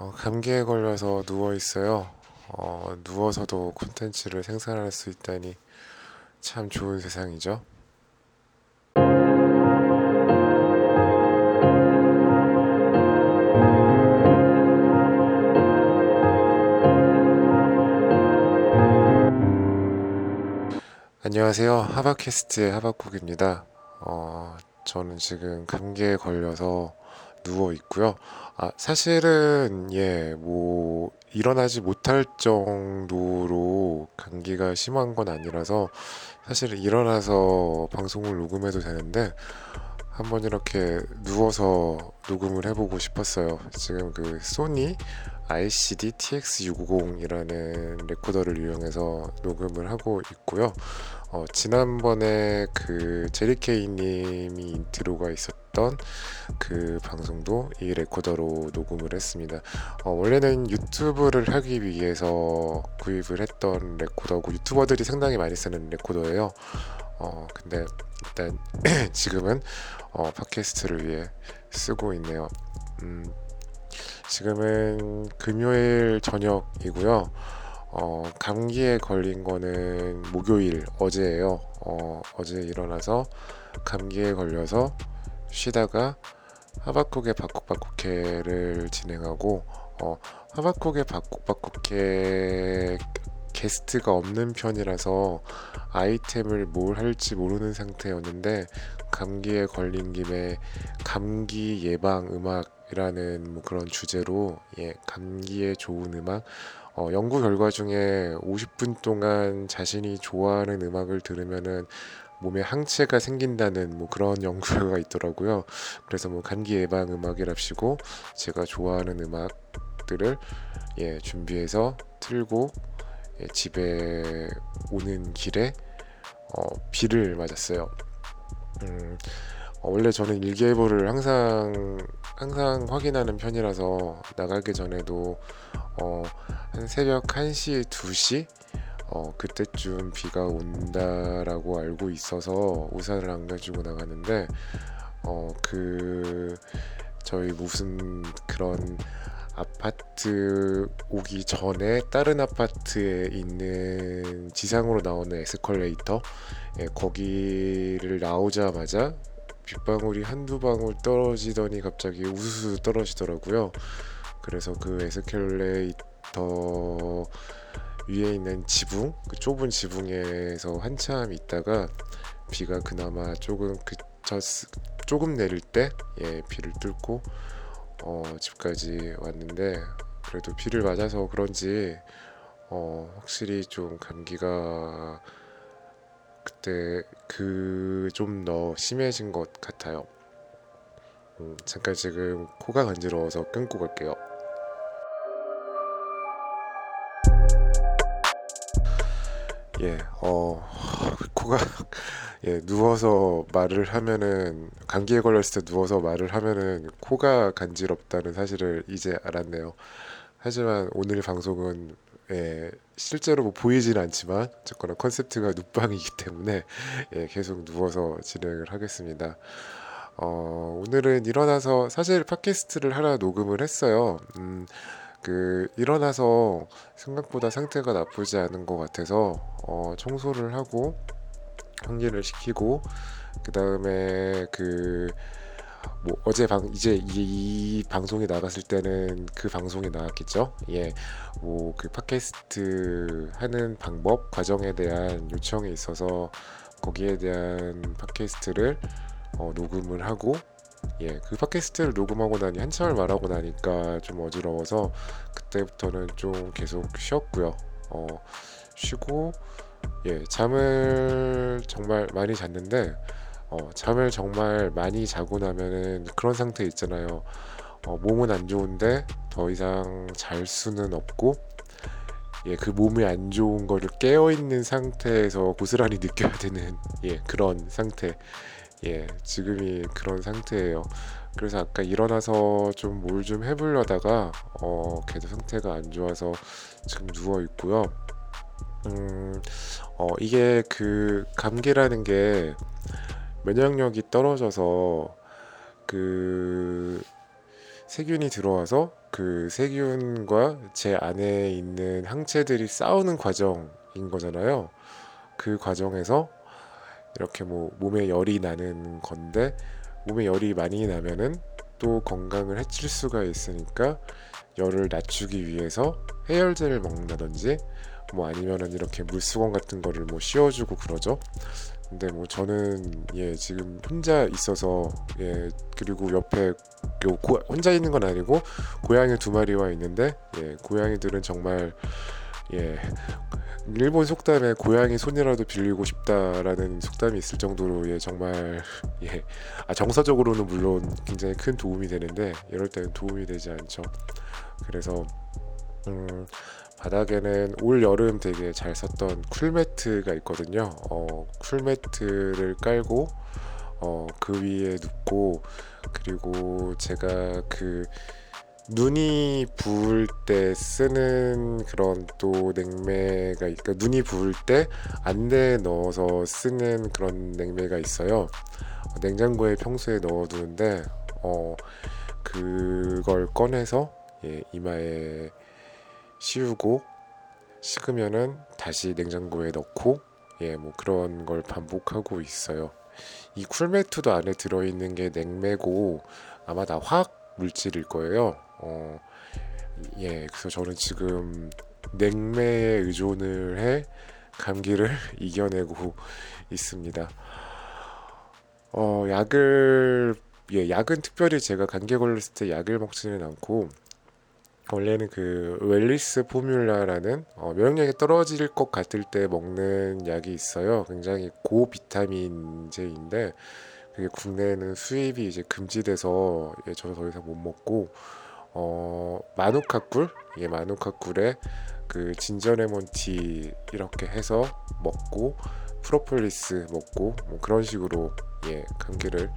어, 감기에 걸려서 누워 있어요. 어, 누워서도 콘텐츠를 생산할 수 있다니 참 좋은 세상이죠. 안녕하세요. 하바캐스트의 하바국입니다. 어, 저는 지금 감기에 걸려서 누워 있고요. 아, 사실은 예, 뭐 일어나지 못할 정도로 감기가 심한 건 아니라서 사실 일어나서 방송을 녹음해도 되는데 한번 이렇게 누워서 녹음을 해보고 싶었어요. 지금 그 소니 ICD TX650이라는 레코더를 이용해서 녹음을 하고 있고요. 어, 지난번에 그 제리케이님이 인트로가 있었던 그 방송도 이 레코더로 녹음을 했습니다. 어, 원래는 유튜브를 하기 위해서 구입을 했던 레코더고 유튜버들이 상당히 많이 쓰는 레코더예요. 어, 근데 일단 지금은 어, 팟캐스트를 위해 쓰고 있네요. 음, 지금은 금요일 저녁이고요. 어, 감기에 걸린 거는 목요일 어제예요. 어, 어제 일어나서 감기에 걸려서 쉬다가 하바쿡의 바쿡바쿡회를 진행하고 어, 하바쿡의 바쿡바쿡회 게스트가 없는 편이라서 아이템을 뭘 할지 모르는 상태였는데 감기에 걸린 김에 감기 예방 음악이라는 뭐 그런 주제로 예, 감기에 좋은 음악 어, 연구 결과 중에 50분 동안 자신이 좋아하는 음악을 들으면은 몸에 항체가 생긴다는 뭐 그런 연구 결과가 있더라고요. 그래서 뭐 감기 예방 음악이랍시고 제가 좋아하는 음악들을 예, 준비해서 틀고 예, 집에 오는 길에 어, 비를 맞았어요. 음, 어, 원래 저는 일기예보를 항상 항상 확인하는 편이라서 나가기 전에도 어, 한 새벽 1시, 2시 어, 그때쯤 비가 온다라고 알고 있어서 우산을 안 가지고 나갔는데 어, 그 저희 무슨 그런 아파트 오기 전에 다른 아파트에 있는 지상으로 나오는 에스컬레이터 예, 거기를 나오자마자 빗방울이 한두 방울 떨어지더니 갑자기 우수수 떨어지더라고요. 그래서 그 에스컬레이터 위에 있는 지붕, 그 좁은 지붕에서 한참 있다가 비가 그나마 조금 그쳤 조금 내릴 때 예, 비를 뚫고 어, 집까지 왔는데 그래도 비를 맞아서 그런지 어, 확실히 좀 감기가 그때 그 좀 더 심해진 것 같아요. 음, 잠깐 지금 코가 간지러워서 끊고 갈게요. 예, 어, 코가, 예, 누워서 말을 하면은, 감기에 걸렸을 때 누워서 말을 하면은 코가 간지럽다는 사실을 이제 알았네요. 하지만 오늘 방송은, 예, 실제로 뭐 보이진 않지만, 어쨌거나 컨셉트가 눕방이기 때문에, 예, 계속 누워서 진행을 하겠습니다. 어, 오늘은 일어나서 사실 팟캐스트를 하나 녹음을 했어요. 음, 그 일어나서 생각보다 상태가 나쁘지 않은 것 같아서 어, 청소를 하고 환기를 시키고 그 다음에 그 뭐 어제 방 이제 이, 이, 방송이 나갔을 때는 그 방송이 나왔겠죠. 예, 뭐 그 팟캐스트 하는 방법 과정에 대한 요청이 있어서 거기에 대한 팟캐스트를 어, 녹음을 하고 예, 그 팟캐스트를 녹음하고 나니 한참을 말하고 나니까 좀 어지러워서 그때부터는 좀 계속 쉬었고요. 어, 쉬고 예, 잠을 정말 많이 잤는데 어, 잠을 정말 많이 자고 나면은 그런 상태 있잖아요. 어, 몸은 안 좋은데 더 이상 잘 수는 없고 예, 그 몸이 안 좋은 거를 깨어 있는 상태에서 고스란히 느껴야 되는 예, 그런 상태. 예, 지금이 그런 상태예요. 그래서 아까 일어나서 좀 뭘 좀 해보려다가 어, 계속 상태가 안 좋아서 지금 누워 있고요. 음, 어, 이게 그 감기라는 게 면역력이 떨어져서 그 세균이 들어와서 그 세균과 제 안에 있는 항체들이 싸우는 과정인 거잖아요. 그 과정에서 이렇게 뭐 몸에 열이 나는 건데 몸에 열이 많이 나면은 또 건강을 해칠 수가 있으니까 열을 낮추기 위해서 해열제를 먹는다든지 뭐 아니면은 이렇게 물수건 같은 거를 뭐 씌워주고 그러죠. 근데 뭐 저는 예 지금 혼자 있어서 예 그리고 옆에 요 고, 혼자 있는 건 아니고 고양이 두 마리와 있는데 예 고양이들은 정말 예 일본 속담에 고양이 손이라도 빌리고 싶다라는 속담이 있을 정도로 예 정말 예 아, 정서적으로는 물론 굉장히 큰 도움이 되는데 이럴 때는 도움이 되지 않죠. 그래서 음 바닥에는 올 여름 되게 잘 썼던 쿨매트가 있거든요. 어, 쿨매트를 깔고 어, 그 위에 눕고 그리고 제가 그 눈이 부을 때 쓰는 그런 또 냉매가 그러니까 눈이 부을 때 안대에 넣어서 쓰는 그런 냉매가 있어요. 냉장고에 평소에 넣어두는데 어 그걸 꺼내서 예, 이마에 씌우고 식으면은 다시 냉장고에 넣고 예, 뭐 그런 걸 반복하고 있어요. 이 쿨매트도 안에 들어있는 게 냉매고 아마 다 화학 물질일 거예요. 어, 예, 그래서 저는 지금 냉매에 의존을 해 감기를 이겨내고 있습니다. 어, 약을 예, 약은 특별히 제가 감기 걸렸을 때 약을 먹지는 않고 원래는 그 웰리스 포뮬라라는 어, 면역력이 떨어질 것 같을 때 먹는 약이 있어요. 굉장히 고비타민제인데 그게 국내에는 수입이 이제 금지돼서 예, 저는 더 이상 못 먹고 어, 마누카꿀, 예, 마누카꿀에 그 진저레몬티 이렇게 해서 먹고 프로폴리스 먹고 뭐 그런 식으로 예, 감기를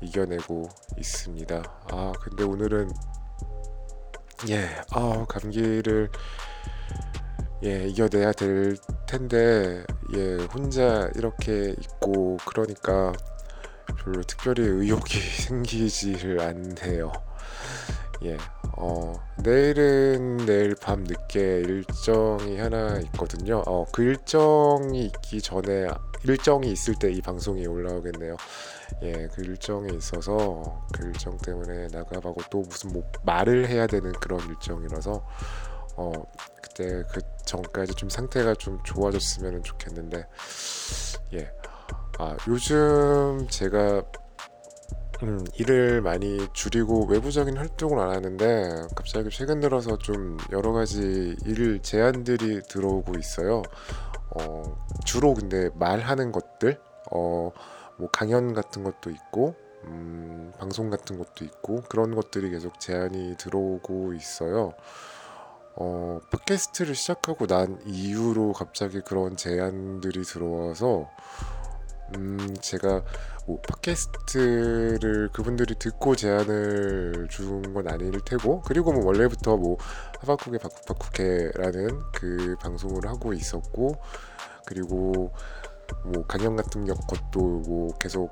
이겨내고 있습니다. 아, 근데 오늘은 예, 아 감기를 예 이겨내야 될 텐데 예 혼자 이렇게 있고 그러니까 별로 특별히 의욕이 생기지를 않네요. 예, 어 내일은 내일 밤 늦게 일정이 하나 있거든요. 어 그 일정이 있기 전에 일정이 있을 때 이 방송이 올라오겠네요. 예, 그 일정이 있어서 그 일정 때문에 나가봐고 또 무슨 뭐 말을 해야 되는 그런 일정이라서 어 그때 그 전까지 좀 상태가 좀 좋아졌으면 좋겠는데 예. 아, 요즘 제가 음, 일을 많이 줄이고 외부적인 활동을 안 하는데 갑자기 최근 들어서 좀 여러 가지 일 제안들이 들어오고 있어요. 어, 주로 근데 말하는 것들, 어, 뭐 강연 같은 것도 있고, 음, 방송 같은 것도 있고 그런 것들이 계속 제안이 들어오고 있어요. 어, 팟캐스트를 시작하고 난 이후로 갑자기 그런 제안들이 들어와서 음, 제가 뭐 팟캐스트를 그분들이 듣고 제안을 준 건 아닐 테고 그리고 뭐 원래부터 뭐 하바쿠게 바쿠바쿠케라는 그 방송을 하고 있었고 그리고 뭐 강연 같은 것도 뭐 계속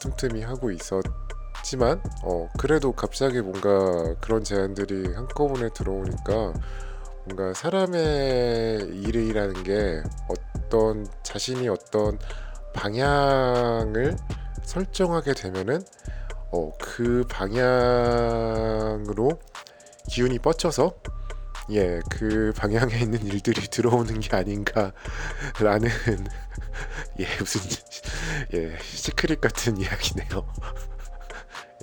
틈틈이 하고 있었지만 어 그래도 갑자기 뭔가 그런 제안들이 한꺼번에 들어오니까 뭔가 사람의 일이라는 게 어떤 자신이 어떤 방향을 설정하게 되면은 어, 그 방향으로 기운이 뻗쳐서 예, 그 방향에 있는 일들이 들어오는 게 아닌가라는 예, 무슨 예, 시크릿 같은 이야기네요.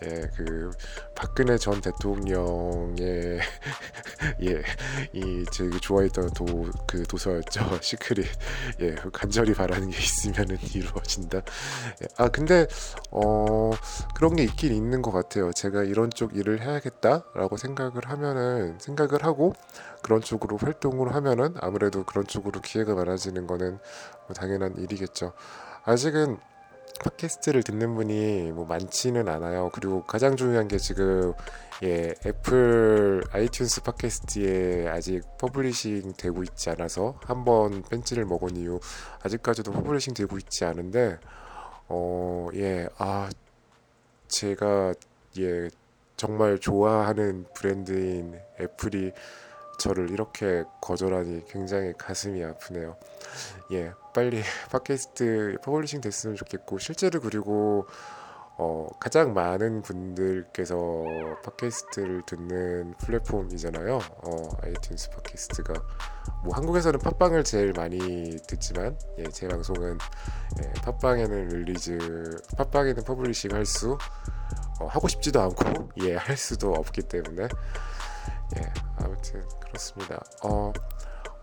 예, 그 박근혜 전 대통령의 예, 이 제가 좋아했던 도 그 도서였죠. 시크릿. 예, 간절히 바라는 게 있으면은 이루어진다. 예, 아 근데 어 그런 게 있긴 있는 것 같아요. 제가 이런 쪽 일을 해야겠다라고 생각을 하면은 생각을 하고 그런 쪽으로 활동을 하면은 아무래도 그런 쪽으로 기회가 많아지는 거는 뭐 당연한 일이겠죠. 아직은 팟캐스트를 듣는 분이 뭐 많지는 않아요. 그리고 가장 중요한 게 지금 예, 애플 아이튠스 팟캐스트에 아직 publishing 되고 있지 않아서 한번 뺀찌를 먹은 이후 아직까지도 publishing 되고 있지 않은데 어, 예, 아 제가 예 정말 좋아하는 브랜드인 애플이 저를 이렇게 거절하니 굉장히 가슴이 아프네요. 예, 빨리 팟캐스트 publishing 됐으면 좋겠고 실제로 그리고 어, 가장 많은 분들께서 팟캐스트를 듣는 플랫폼이잖아요. 어, 아이튠스 팟캐스트가 뭐 한국에서는 팟빵을 제일 많이 듣지만 예, 제 방송은 예, 팟빵에는 release, 팟빵에는 publishing 할 수 어, 하고 싶지도 않고 예, 할 수도 없기 때문에 예, 아무튼 그렇습니다. 어,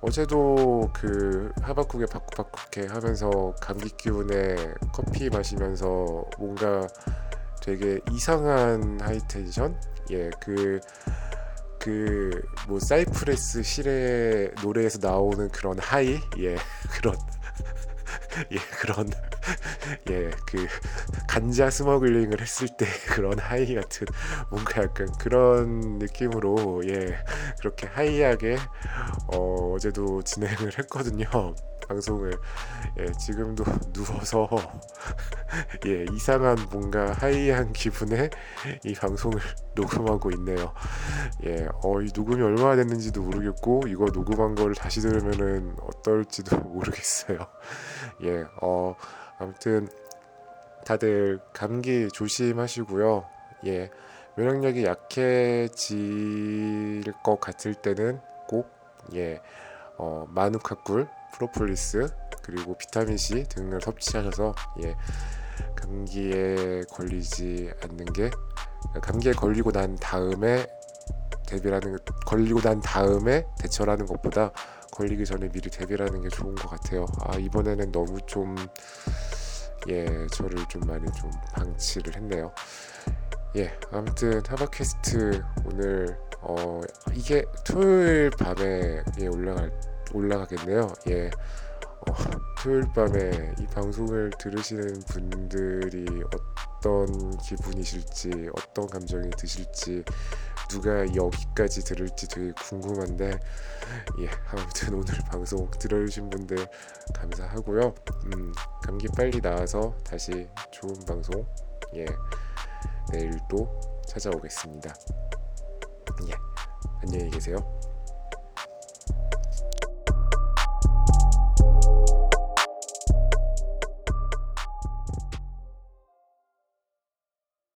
어제도 그 하바쿡에 바쿠바쿠케 하면서 감기 기운에 커피 마시면서 뭔가 되게 이상한 high tension 예 그 그 뭐 Cypress Hill의 노래에서 나오는 그런 high 예 그런 예 그런 예 그 ganja smuggling을 했을 때 그런 high 같은 뭔가 약간 그런 느낌으로 예 그렇게 하이하게 어, 어제도 진행을 했거든요 방송을 예 지금도 누워서 예 이상한 뭔가 하이한 기분에 이 방송을 녹음하고 있네요 예 어 이 녹음이 얼마나 됐는지도 모르겠고 이거 녹음한 거를 다시 들으면은 어떨지도 모르겠어요 예 어 아무튼 다들 감기 조심하시고요. 예. 면역력이 약해질 것 같을 때는 꼭 예. 어, 마누카꿀, 프로폴리스 그리고 비타민 C 등을 섭취하셔서 예. 감기에 걸리지 않는 게 감기에 걸리고 난 다음에 대비라는 걸리고 난 다음에 대처라는 것보다 걸리기 전에 미리 대비라는 게 좋은 것 같아요. 아 이번에는 너무 좀 예, 저를 좀 많이 좀 방치를 했네요. 예, 아무튼 하바캐스트 오늘 어 이게 토요일 밤에 예, 올라갈 올라가겠네요. 예. 어, 토요일 밤에 이 방송을 들으시는 분들이 어떤 기분이실지 어떤 감정이 드실지 누가 여기까지 들을지 되게 궁금한데 예 아무튼 오늘 방송 들어주신 분들 감사하고요 음 감기 빨리 나아서 다시 좋은 방송 예 내일 또 찾아오겠습니다 예 안녕히 계세요.